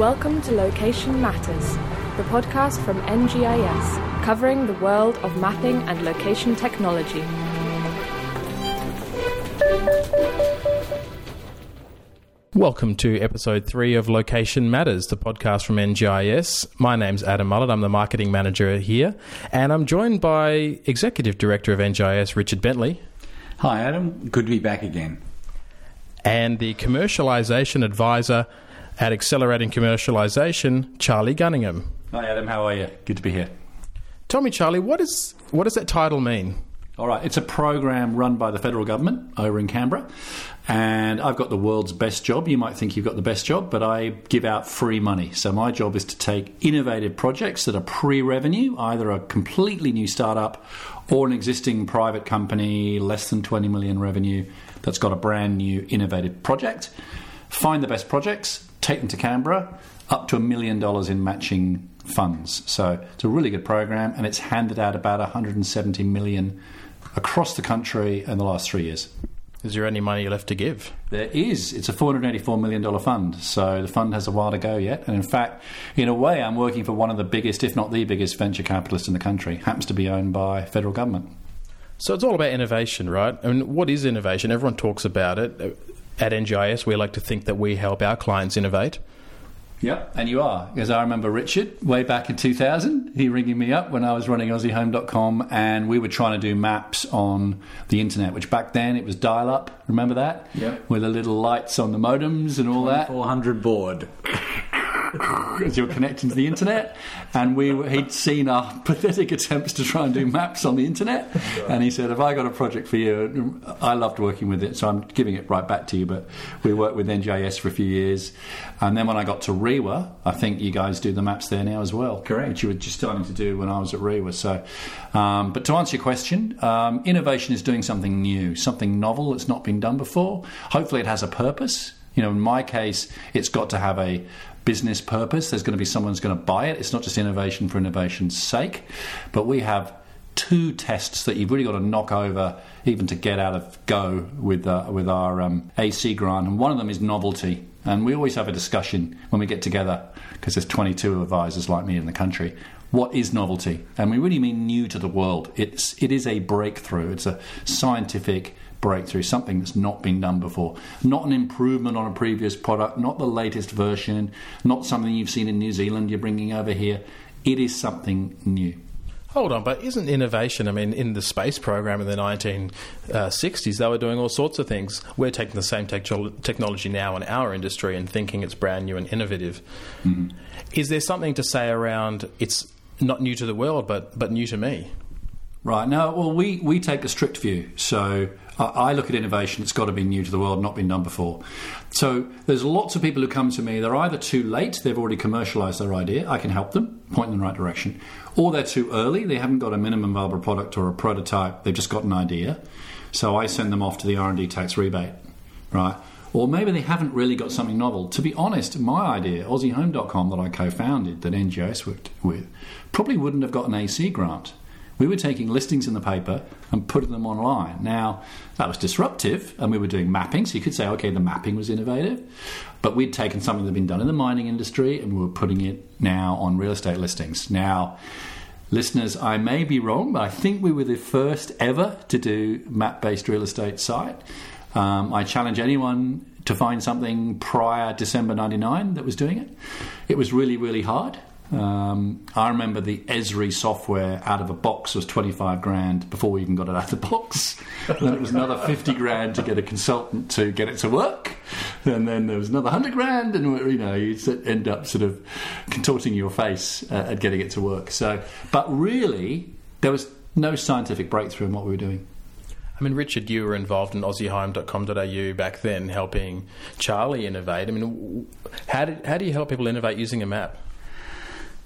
Welcome to Location Matters, the podcast from NGIS, covering the world of mapping and location technology. Welcome to episode three of Location Matters, the podcast from NGIS. My name's Adam Mullett. I'm the marketing manager here, and I'm joined by Executive Director of NGIS, Richard Bentley, Hi, Adam. Good to be back again. and the Commercialization Advisor at Accelerating Commercialization, Charlie Gunningham. Hi, Adam. How are you? Good to be here. Tell me, Charlie, what is what does that title mean? All right, it's a program run by the federal government over in Canberra, and I've got the world's best job. You might think you've got the best job, but I give out free money. So my job is to take innovative projects that are pre-revenue, either a completely new startup or an existing private company, less than 20 million revenue, that's got a brand new innovative project. Find the best projects, take them to Canberra, up to a million dollars in matching funds. So it's a really good program, and it's handed out about 170 million across the country in the last three years. Is there any money left to give? There is. It's a $484 million fund. So the fund has a while to go yet. And in fact, in a way, I'm working for one of the biggest, if not the biggest, venture capitalists in the country. Happens to be owned by federal government. So it's all about innovation, right? I mean, what is innovation? Everyone talks about it. At NGIS, we like to think that we help our clients innovate. Yep, and you are. Because I remember Richard way back in 2000, he ringing me up when I was running AussieHome.com, and we were trying to do maps on the internet, which back then it was dial up. Remember that? Yep. With the little lights on the modems and all that. 400 baud. As you were connecting to the internet, and we he'd seen our pathetic attempts to try and do maps on the internet, and he said, "Have I got a project for you?" I loved working with it, so I'm giving it right back to you. But we worked with NGIS for a few years, and then when I got to REIWA, I think you guys do the maps there now as well, Correct. Which you were just starting to do when I was at REIWA. So, um, but to answer your question, um, innovation is doing something new, something novel that's not been done before. Hopefully, it has a purpose. You know, in my case, it's got to have a business purpose. There's going to be someone who's going to buy it. It's not just innovation for innovation's sake. But we have two tests that you've really got to knock over even to get out of go with uh, with our um, AC grant, and one of them is novelty. And we always have a discussion when we get together because there's 22 advisors like me in the country. What is novelty? And we really mean new to the world. It's it is a breakthrough. It's a scientific breakthrough, something that's not been done before. Not an improvement on a previous product, not the latest version, not something you've seen in New Zealand you're bringing over here. It is something new. Hold on, but isn't innovation? I mean, in the space program in the 1960s, they were doing all sorts of things. We're taking the same tech- technology now in our industry and thinking it's brand new and innovative. Mm-hmm. Is there something to say around it's not new to the world, but, but new to me? Right. Now, well, we, we take a strict view. So I, look at innovation, it's got to be new to the world, not been done before. So there's lots of people who come to me, they're either too late, they've already commercialized their idea, I can help them, point them in the right direction, or they're too early, they haven't got a minimum viable product or a prototype, they've just got an idea. So I send them off to the R&D tax rebate, right? Or maybe they haven't really got something novel. To be honest, my idea, AussieHome.com, that I co-founded, that NGIS worked with, probably wouldn't have got an AC grant. We were taking listings in the paper and putting them online. Now, that was disruptive, and we were doing mapping, so you could say, okay, the mapping was innovative. But we'd taken something that had been done in the mining industry and we were putting it now on real estate listings. Now, listeners, I may be wrong, but I think we were the first ever to do map based real estate site. Um, I challenge anyone to find something prior December 99 that was doing it. It was really, really hard. Um, I remember the Esri software out of a box was 25 grand before we even got it out of the box. Then it was another 50 grand to get a consultant to get it to work. And then there was another 100 grand, and you know, you end up sort of contorting your face uh, at getting it to work. So, but really, there was no scientific breakthrough in what we were doing. I mean, Richard, you were involved in AussieHome.com.au back then, helping Charlie innovate. I mean, how, did, how do you help people innovate using a map?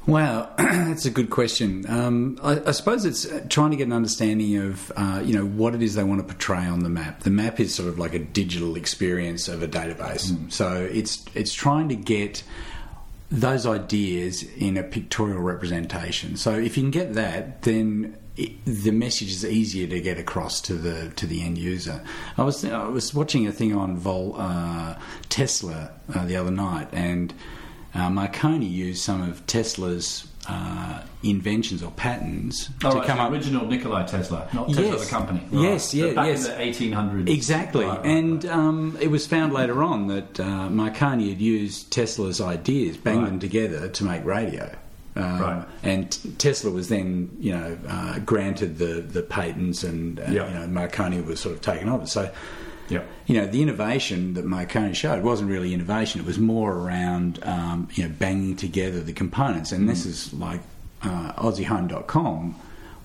Wow, that's a good question. Um, I, I, suppose it's trying to get an understanding of uh, you know what it is they want to portray on the map. The map is sort of like a digital experience of a database, mm. so it's it's trying to get those ideas in a pictorial representation. So if you can get that, then it, the message is easier to get across to the to the end user. I was I was watching a thing on Vol uh, Tesla uh, the other night and uh, Marconi used some of Tesla's uh, inventions or patents Oh, to right, come the up. original Nikola Tesla, not Tesla Yes. the company. Yes, So back yes. in the 1800s. Exactly, Right, right, and um, it was found later on that uh, Marconi had used Tesla's ideas, banged Right. them together to make radio. Um, Right. And Tesla was then, you know, uh, granted the, the patents, and uh, Yeah. you know Marconi was sort of taken over. So, Yeah. you know, the innovation that Marconi showed wasn't really innovation; it was more around, um, you know, banging together the components. And this is like uh, AussieHome.com.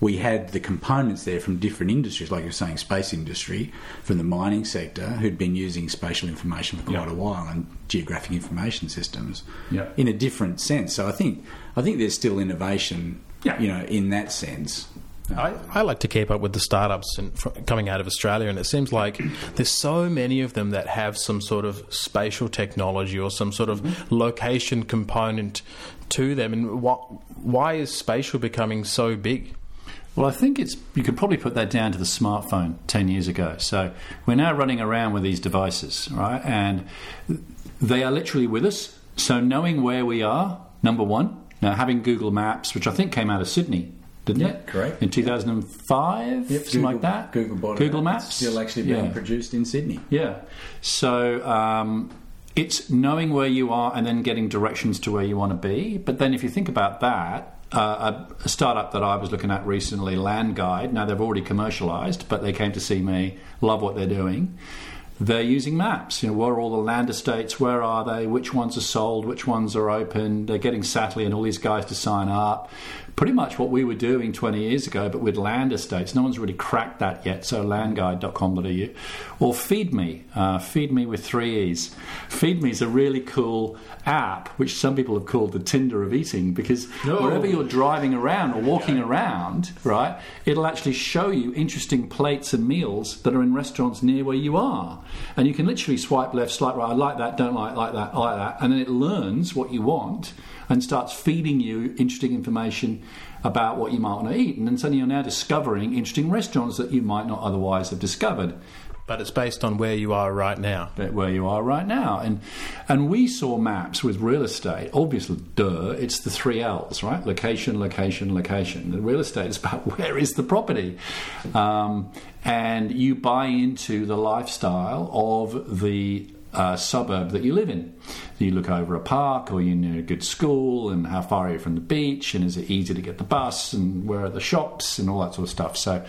We had the components there from different industries, like you were saying, space industry, from the mining sector, who'd been using spatial information for quite Yeah. a while and geographic information systems Yeah. in a different sense. So I think I think there's still innovation, Yeah. you know, in that sense. I, I like to keep up with the startups fr- coming out of Australia, and it seems like there's so many of them that have some sort of spatial technology or some sort of location component to them. And what, why is spatial becoming so big? Well, I think it's you could probably put that down to the smartphone 10 years ago. So we're now running around with these devices, right? And they are literally with us. So knowing where we are, number one. Now having Google Maps, which I think came out of Sydney, didn't Yeah, it? correct. In 2005, something like that. Google bought Google. Maps It's still actually being Yeah. produced in Sydney. Yeah. So um, it's knowing where you are and then getting directions to where you want to be. But then if you think about that, uh, a, a startup that I was looking at recently, Land Guide, now they've already commercialized, but they came to see me, love what they're doing. They're using maps. You know, where are all the land estates? Where are they? Which ones are sold? Which ones are open? They're getting Satterley and all these guys to sign up. Pretty much what we were doing 20 years ago, but with land estates. No one's really cracked that yet. So landguide.com.au or FeedMe. Uh, FeedMe with three E's. FeedMe is a really cool app, which some people have called the Tinder of eating, because wherever you're driving around or walking around, right, it'll actually show you interesting plates and meals that are in restaurants near where you are. And you can literally swipe left, swipe right, I like that, don't like, that, like that, I like that. And then it learns what you want and starts feeding you interesting information about what you might want to eat. And then suddenly you're now discovering interesting restaurants that you might not otherwise have discovered But it's based on where you are right now. where you are right now. And and we saw maps with real estate. Obviously, duh, it's the three L's, right? Location, location, location. The real estate is about where is the property, um, and you buy into the lifestyle of the. Uh, suburb that you live in. You look over a park, or you know a good school, and how far are you from the beach, and is it easy to get the bus, and where are the shops, and all that sort of stuff. So,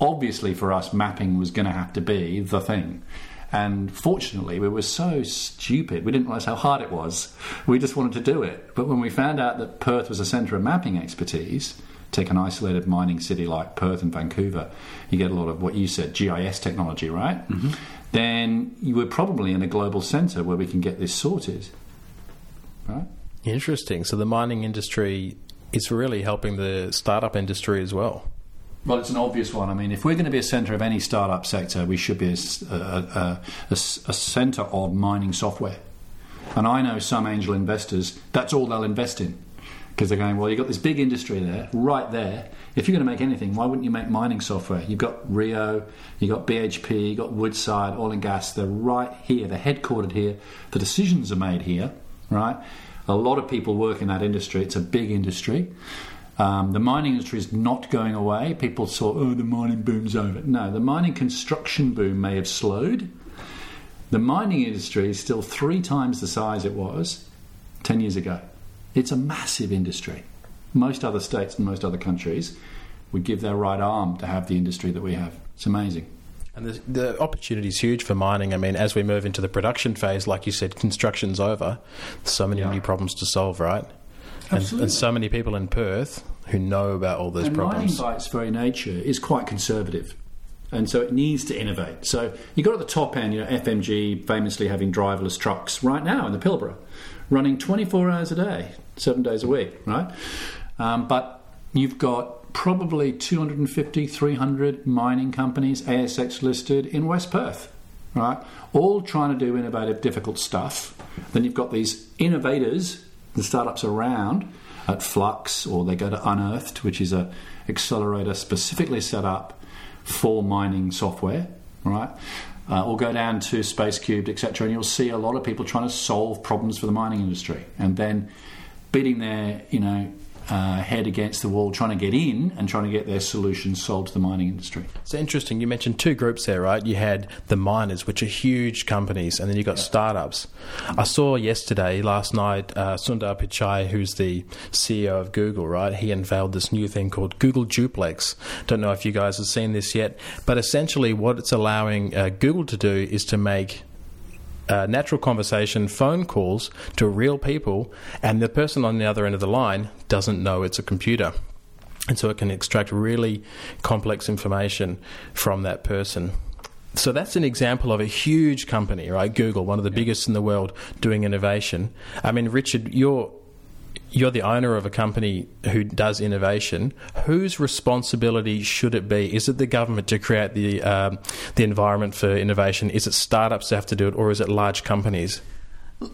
obviously, for us, mapping was going to have to be the thing. And fortunately, we were so stupid, we didn't realise how hard it was. We just wanted to do it. But when we found out that Perth was a centre of mapping expertise, take an isolated mining city like Perth and Vancouver, you get a lot of what you said, GIS technology, right? Then you were probably in a global centre where we can get this sorted, right? Interesting. So the mining industry is really helping the startup industry as well. Well, it's an obvious one. I mean, if we're going to be a centre of any startup sector, we should be a centre of mining software. And I know some angel investors, that's all they'll invest in. Because they're going, well, you've got this big industry there, right there. If you're going to make anything, why wouldn't you make mining software? You've got Rio, you've got BHP, you've got Woodside, oil and gas. They're right here, they're headquartered here. The decisions are made here, right? A lot of people work in that industry. It's a big industry. Um, the mining industry is not going away. People saw, oh, the mining boom's over. No, the mining construction boom may have slowed. The mining industry is still three times the size it was 10 years ago. It's a massive industry. Most other states and most other countries would give their right arm to have the industry that we have. It's amazing. And the, the opportunity is huge for mining. I mean, as we move into the production phase, like you said, construction's over. So many Yeah. new problems to solve, right? And, Absolutely. and so many people in Perth who know about all those and problems. mining by its very nature is quite conservative. And so it needs to innovate. So you got at the top end, you know, FMG famously having driverless trucks right now in the Pilbara, running 24 hours a day, seven days a week, right? Um, but you've got probably 250, 300 mining companies, ASX listed in West Perth, right? All trying to do innovative, difficult stuff. Then you've got these innovators, the startups around at Flux, or they go to Unearthed, which is a accelerator specifically set up for mining software, right? Uh, or go down to Space Cubed, etc., and you'll see a lot of people trying to solve problems for the mining industry, and then beating their you know uh, head against the wall, trying to get in and trying to get their solutions sold to the mining industry. It's interesting. You mentioned two groups there, right? You had the miners, which are huge companies, and then you got yeah. startups. I saw yesterday, last night, uh, Sundar Pichai, who's the CEO of Google, right? He unveiled this new thing called Google Duplex. Don't know if you guys have seen this yet, but essentially, what it's allowing uh, Google to do is to make uh, natural conversation phone calls to real people, and the person on the other end of the line doesn't know it's a computer. And so it can extract really complex information from that person. So that's an example of a huge company, right? Google, one of the yeah. biggest in the world, doing innovation. I mean, Richard, you're you're the owner of a company who does innovation. Whose responsibility should it be? Is it the government to create the um, the environment for innovation? Is it startups that have to do it, or is it large companies?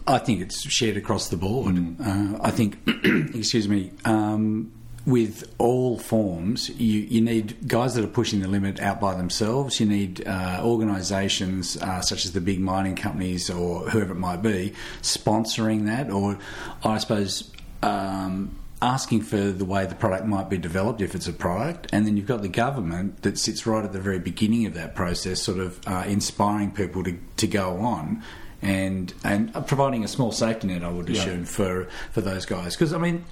I think it's shared across the board. Uh, I think, excuse me, um, with all forms, you, you need guys that are pushing the limit out by themselves. You need uh, organisations uh, such as the big mining companies or whoever it might be sponsoring that, or I suppose um, asking for the way the product might be developed if it's a product, and then you've got the government that sits right at the very beginning of that process, sort of uh, inspiring people to, to go on. And and providing a small safety net, I would assume yeah. for for those guys, because I mean,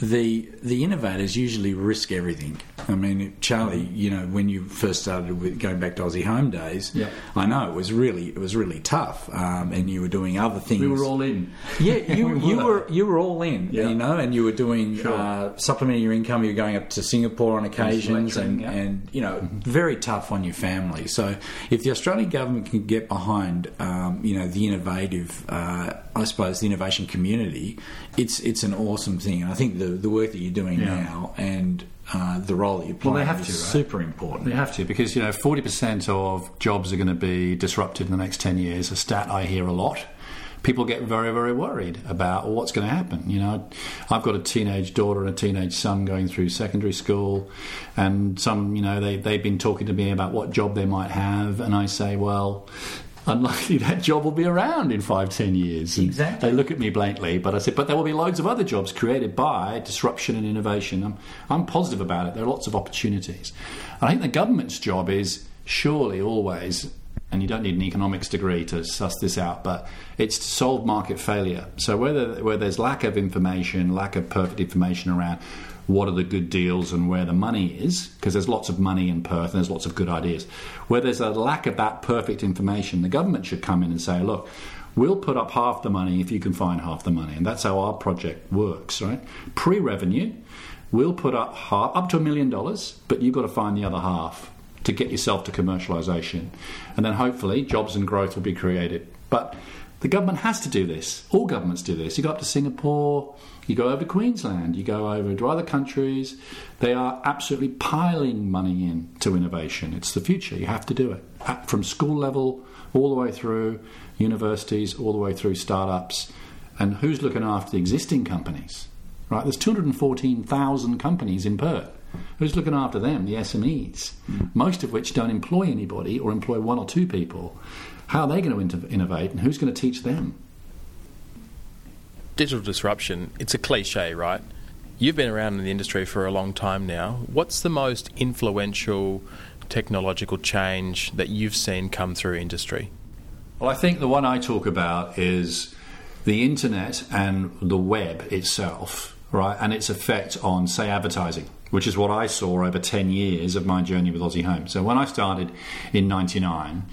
the the innovators usually risk everything. I mean, Charlie, you know, when you first started with going back to Aussie Home Days, yeah. I know it was really it was really tough, um, and you were doing other things. We were all in. Yeah, you we you were you were all in, yeah. you know, and you were doing sure. uh, supplementing your income. You were going up to Singapore on occasions, and, yeah. and you know, mm-hmm. very tough on your family. So, if the Australian government can get behind, um, you know, the innovative, uh, I suppose, the innovation community, it's it's an awesome thing. And I think the the work that you're doing yeah. now and uh, the role that you're playing well, they have is to, right? super important. They have to because you know 40% of jobs are going to be disrupted in the next 10 years. A stat I hear a lot. People get very, very worried about what's going to happen. You know, I've got a teenage daughter and a teenage son going through secondary school, and some, you know, they they've been talking to me about what job they might have, and I say, well, unlikely that job will be around in five, ten years. And exactly. They look at me blankly, but I said, but there will be loads of other jobs created by disruption and innovation. I'm, I'm positive about it. There are lots of opportunities. I think the government's job is surely always, and you don't need an economics degree to suss this out, but it's to solve market failure. So whether where there's lack of information, lack of perfect information around what are the good deals and where the money is, because there's lots of money in Perth and there's lots of good ideas. Where there's a lack of that perfect information, the government should come in and say, look, we'll put up half the money if you can find half the money. And that's how our project works, right? Pre revenue, we'll put up half, up to a million dollars, but you've got to find the other half to get yourself to commercialisation. And then hopefully jobs and growth will be created. But the government has to do this. All governments do this. You go up to Singapore, you go over to Queensland, you go over to other countries. They are absolutely piling money in to innovation. It's the future. You have to do it. From school level all the way through universities, all the way through startups. And who's looking after the existing companies? Right? There's 214,000 companies in Perth. Who's looking after them? The SMEs, mm. most of which don't employ anybody or employ one or two people. How are they going to innovate and who's going to teach them? Digital disruption, it's a cliche, right? You've been around in the industry for a long time now. What's the most influential technological change that you've seen come through industry? Well, I think the one I talk about is the internet and the web itself, right, and its effect on, say, advertising, which is what I saw over 10 years of my journey with Aussie Home. So when I started in 99,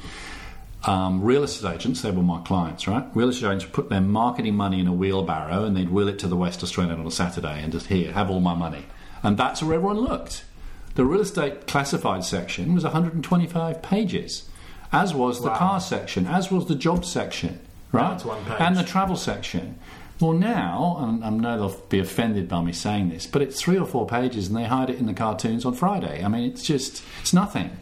um, real estate agents, they were my clients, right? Real estate agents put their marketing money in a wheelbarrow and they'd wheel it to the West Australian on a Saturday and just here, have all my money. And that's where everyone looked. The real estate classified section was 125 pages, as was the wow. car section, as was the job section, right? And the travel section. Well, now, and I know they'll be offended by me saying this, but it's three or four pages and they hide it in the cartoons on Friday. I mean, it's just, it's nothing.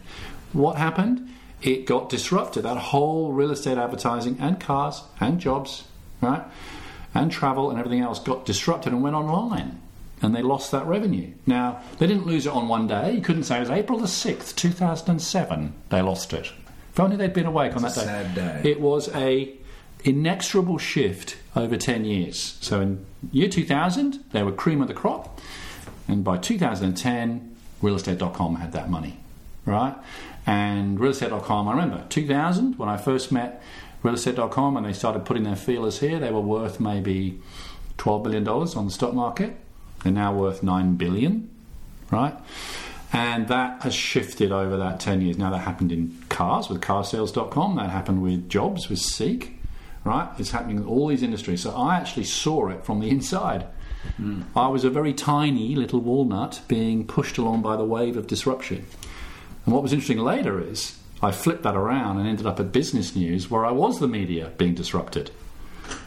What happened? It got disrupted. That whole real estate advertising and cars and jobs, right, and travel and everything else got disrupted and went online. And they lost that revenue. Now, they didn't lose it on one day. You couldn't say it was April the 6th, 2007, they lost it. If only they'd been awake on that a day. sad day. It was a inexorable shift over 10 years. So in year 2000, they were cream of the crop. And by 2010, realestate.com had that money, right? And realestate.com, I remember 2000 when I first met realestate.com and they started putting their feelers here, they were worth maybe $12 billion on the stock market. They're now worth 9 billion, right? And that has shifted over that 10 years. Now, that happened in cars with carsales.com, that happened with jobs with Seek, right? It's happening in all these industries. So I actually saw it from the inside. Hmm. I was a very tiny little walnut being pushed along by the wave of disruption. And what was interesting later is I flipped that around and ended up at Business News where I was the media being disrupted.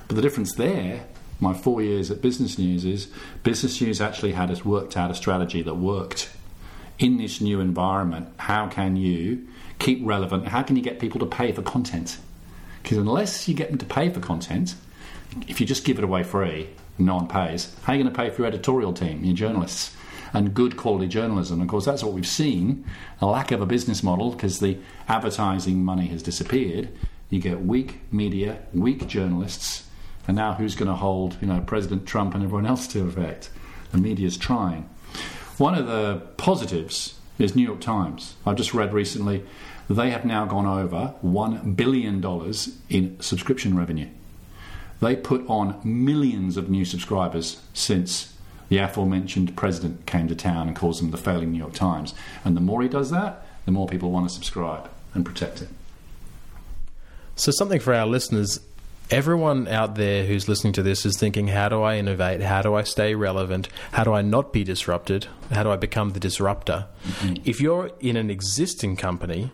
But the difference there, my four years at Business News, is Business News actually had us worked out a strategy that worked. In this new environment, how can you keep relevant? How can you get people to pay for content? Because unless you get them to pay for content, if you just give it away free no one pays, how are you going to pay for your editorial team, your journalists, and good quality journalism? Of course, that's what we've seen a lack of a business model because the advertising money has disappeared. You get weak media, weak journalists, and now who's going to hold you know, President Trump and everyone else to effect? The media's trying. One of the positives is New York Times. I've just read recently they have now gone over $1 billion in subscription revenue. They put on millions of new subscribers since the aforementioned president came to town and calls them the failing New York Times. And the more he does that, the more people want to subscribe and protect it. So, something for our listeners. Everyone out there who's listening to this is thinking, how do I innovate? How do I stay relevant? How do I not be disrupted? How do I become the disruptor? Mm-hmm. If you're in an existing company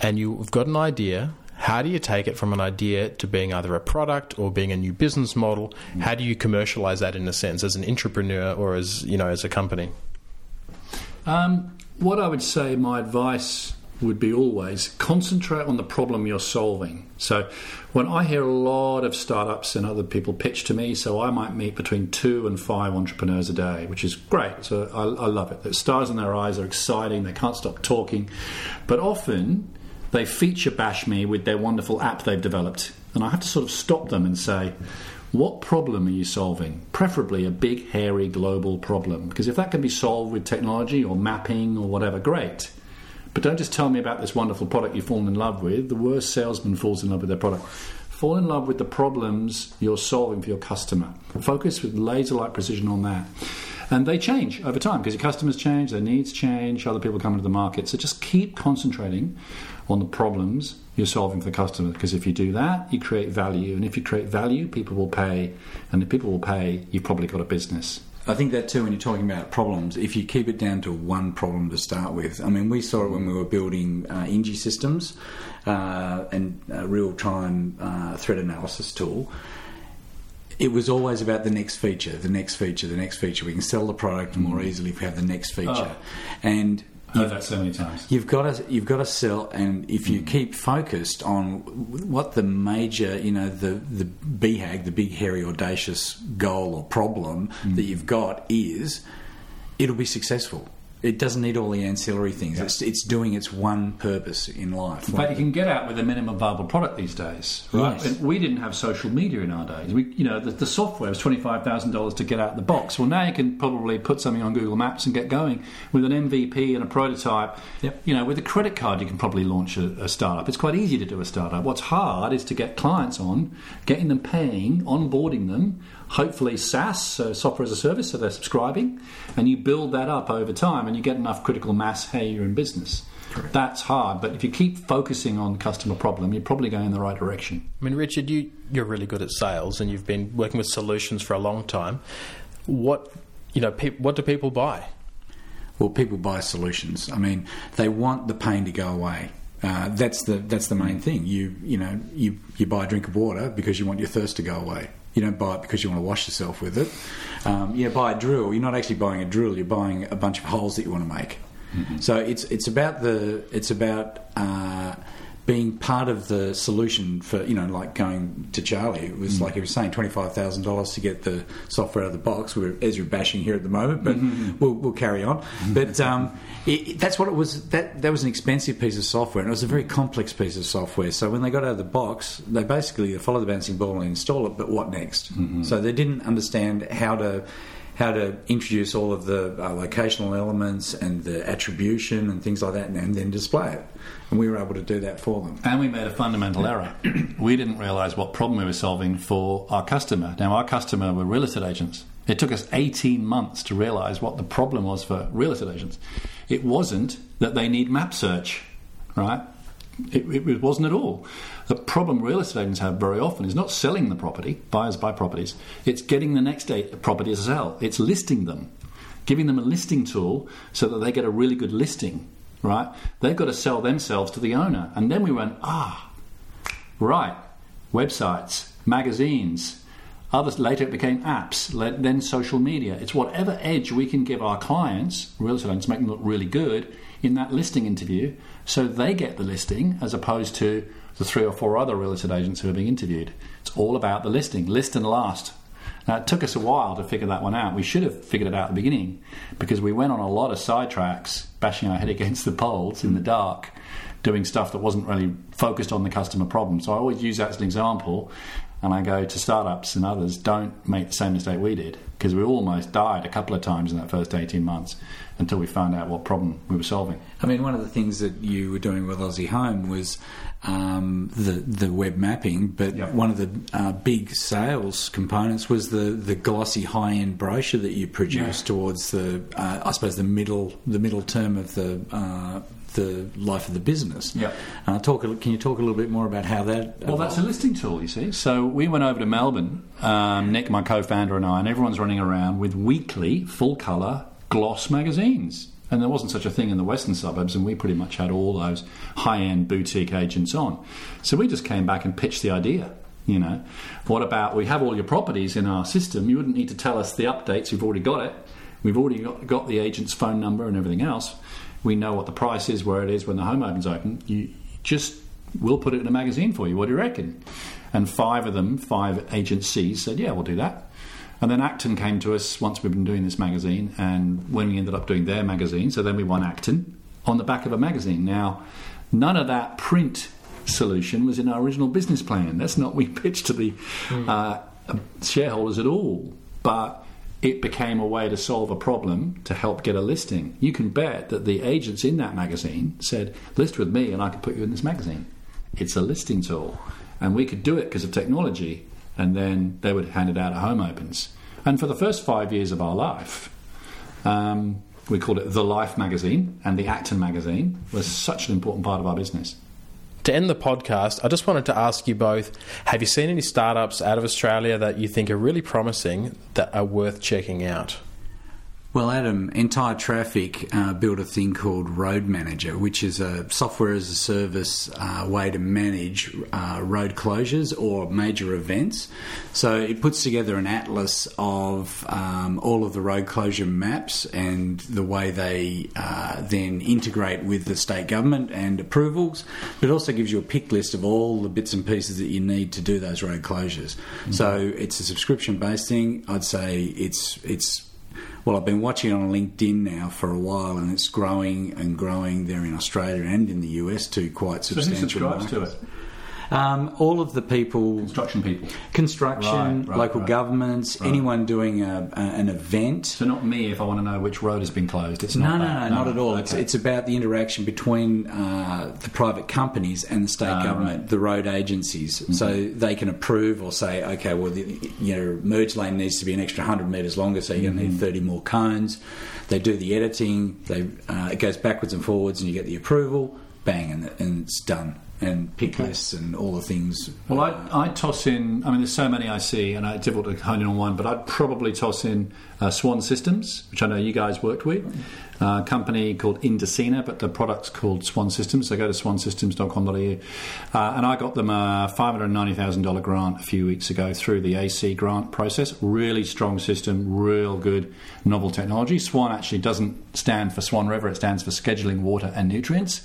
and you've got an idea, how do you take it from an idea to being either a product or being a new business model? How do you commercialize that in a sense as an entrepreneur or as, you know, as a company? Um, what I would say, my advice would be always concentrate on the problem you're solving. So, when I hear a lot of startups and other people pitch to me, so I might meet between two and five entrepreneurs a day, which is great. So, I, I love it. The stars in their eyes are exciting, they can't stop talking. But often, they feature bash me with their wonderful app they've developed. And I have to sort of stop them and say, what problem are you solving? Preferably a big, hairy, global problem. Because if that can be solved with technology or mapping or whatever, great. But don't just tell me about this wonderful product you've fallen in love with. The worst salesman falls in love with their product. Fall in love with the problems you're solving for your customer. Focus with laser like precision on that. And they change over time because your customers change, their needs change, other people come into the market. So just keep concentrating on the problems you're solving for the customer because if you do that, you create value. And if you create value, people will pay. And if people will pay, you've probably got a business. I think that too, when you're talking about problems, if you keep it down to one problem to start with. I mean, we saw it when we were building uh, Ingy systems uh, and a real time uh, threat analysis tool. It was always about the next feature, the next feature, the next feature. We can sell the product more mm. easily if we have the next oh. feature. Oh. And Heard that so many times. You've got to you've got to sell, and if you mm. keep focused on what the major, you know, the the BHAG, the big hairy audacious goal or problem mm. that you've got is, it'll be successful. It doesn't need all the ancillary things. It's it's doing its one purpose in life. But fact, you can get out with a minimum viable product these days, right? Yes. And we didn't have social media in our days. We, you know, the, the software was twenty five thousand dollars to get out the box. Well, now you can probably put something on Google Maps and get going with an MVP and a prototype. Yep. You know, with a credit card, you can probably launch a, a startup. It's quite easy to do a startup. What's hard is to get clients on, getting them paying, onboarding them. Hopefully, SaaS, so software as a service, so they're subscribing, and you build that up over time, and you get enough critical mass. Hey, you're in business. That's hard, but if you keep focusing on customer problem, you're probably going in the right direction. I mean, Richard, you, you're really good at sales and you've been working with solutions for a long time. What, you know, pe- what do people buy? Well, people buy solutions. I mean, they want the pain to go away. Uh, that's the that's the main thing. You you know you you buy a drink of water because you want your thirst to go away. You don't buy it because you want to wash yourself with it. Um, you buy a drill. You're not actually buying a drill. You're buying a bunch of holes that you want to make. So it's it's about the it's about uh, being part of the solution for you know like going to Charlie it was mm. like he was saying twenty five thousand dollars to get the software out of the box. We're Esri bashing here at the moment, but mm-hmm. we'll, we'll carry on. Mm-hmm. But um, it, that's what it was. That that was an expensive piece of software, and it was a very complex piece of software. So when they got out of the box, they basically follow the bouncing ball and install it. But what next? Mm-hmm. So they didn't understand how to how to introduce all of the uh, locational elements and the attribution and things like that, and, and then display it. And we were able to do that for them. And we made a fundamental error. we didn't realise what problem we were solving for our customer. Now, our customer were real estate agents. It took us 18 months to realise what the problem was for real estate agents. It wasn't that they need map search, right? It, it wasn't at all. The problem real estate agents have very often is not selling the property, buyers buy properties, it's getting the next day property to sell. It's listing them, giving them a listing tool so that they get a really good listing, right? They've got to sell themselves to the owner. And then we went, ah, right, websites, magazines, Others later it became apps, then social media. It's whatever edge we can give our clients, real estate agents, make them look really good in that listing interview, so they get the listing as opposed to the three or four other real estate agents who are being interviewed. It's all about the listing, list and last. Now it took us a while to figure that one out. We should have figured it out at the beginning because we went on a lot of sidetracks, bashing our head against the poles in the dark, doing stuff that wasn't really focused on the customer problem. So I always use that as an example and I go to startups and others, don't make the same mistake we did because we almost died a couple of times in that first 18 months until we found out what problem we were solving. I mean, one of the things that you were doing with Aussie Home was um, the the web mapping, but Yep. one of the uh, big sales components was the, the glossy high end brochure that you produced towards the uh, I suppose the middle the middle term of the uh, the life of the business. Yep. Uh, talk. Can you talk a little bit more about how that? Well, that's a listing tool, you see. So we went over to Melbourne, um, Nick, my co-founder, and I, and everyone's running around with weekly, full-colour gloss magazines. And there wasn't such a thing in the western suburbs, and we pretty much had all those high-end boutique agents on. So we just came back and pitched the idea. You know, what about we have all your properties in our system? You wouldn't need to tell us the updates. We've already got it. We've already got, got the agent's phone number and everything else. We know what the price is, where it is when the home opens open. You just we'll put it in a magazine for you. What do you reckon? And five of them, five agencies, said, yeah, we'll do that. And then Acton came to us once we've been doing this magazine, and when we ended up doing their magazine, so then we won Acton on the back of a magazine. Now, none of that print solution was in our original business plan. That's not what we pitched to the uh, shareholders at all. But it became a way to solve a problem to help get a listing. You can bet that the agents in that magazine said, "List with me, and I can put you in this magazine." It's a listing tool, and we could do it because of technology. And then they would hand it out at home opens. And for the first five years of our life, um, we called it the Life magazine, and the Acton magazine was such an important part of our business. To end the podcast, I just wanted to ask you both have you seen any startups out of Australia that you think are really promising that are worth checking out? Well, Adam, Entire Traffic uh, built a thing called Road Manager, which is a software as a service uh, way to manage uh, road closures or major events. So it puts together an atlas of um, all of the road closure maps and the way they uh, then integrate with the state government and approvals, but it also gives you a pick list of all the bits and pieces that you need to do those road closures. So it's a subscription based thing. I'd say it's it's well, I've been watching it on LinkedIn now for a while, and it's growing and growing there in Australia and in the US too, quite So who substantial. subscribes to it? Um, all of the people, Construction people. construction, Right, right, local right. governments, anyone doing a, a, an event. So not me if I want to know which road has been closed. It's No, not no, that. no, not at all. It's, Okay. it's about the interaction between uh, the private companies and the state Ah, government. Mm-hmm. the road agencies. So they can approve or say, okay, well, the, your merge lane needs to be an extra 100 metres longer, so you're going Mm-hmm. to need 30 more cones. They do the editing, they, uh, it goes backwards and forwards, and you get the approval, bang, and, and it's done. And pick lists and all the things. Well, I, I toss in. I mean, there's so many I see, and it's difficult to hone in on one. But I'd probably toss in uh, Swan Systems, which I know you guys worked with. Uh, a company called Indocina, but the product's called Swan Systems. So go to swansystems.com.au. Uh, and I got them a $590,000 grant a few weeks ago through the AC grant process. Really strong system, real good novel technology. Swan actually doesn't stand for Swan River, it stands for Scheduling Water and Nutrients.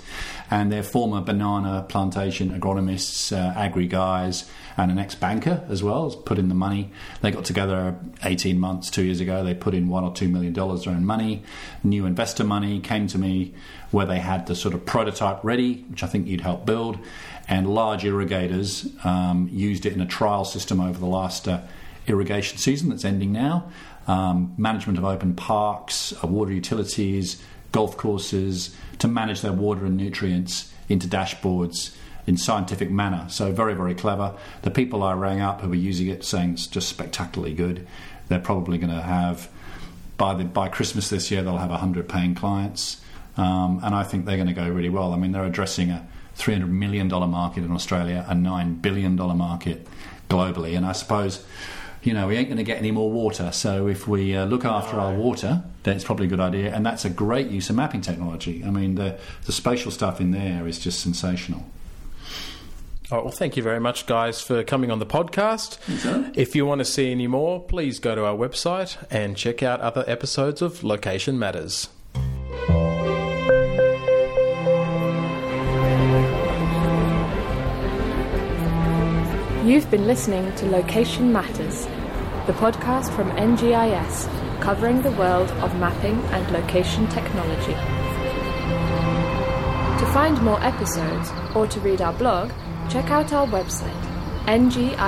And their former banana plantation plantation, agronomists, uh, agri guys, and an ex banker as well has put in the money. They got together 18 months, two years ago. They put in one or two million dollars their own money. New investor money came to me where they had the sort of prototype ready, which I think you'd help build, and large irrigators um, used it in a trial system over the last uh, irrigation season that's ending now. Um, management of open parks, uh, water utilities, golf courses to manage their water and nutrients into dashboards in scientific manner. So very, very clever. The people I rang up who were using it saying it's just spectacularly good. They're probably going to have by the by Christmas this year they'll have hundred paying clients, um, and I think they're going to go really well. I mean they're addressing a three hundred million dollar market in Australia, a nine billion dollar market globally, and I suppose you know, we ain't going to get any more water. So if we uh, look after our water, then it's probably a good idea. And that's a great use of mapping technology. I mean, the, the spatial stuff in there is just sensational. All right, well, thank you very much, guys, for coming on the podcast. If you want to see any more, please go to our website and check out other episodes of Location Matters. You've been listening to Location Matters, the podcast from NGIS covering the world of mapping and location technology. To find more episodes or to read our blog, check out our website ngis.com.au.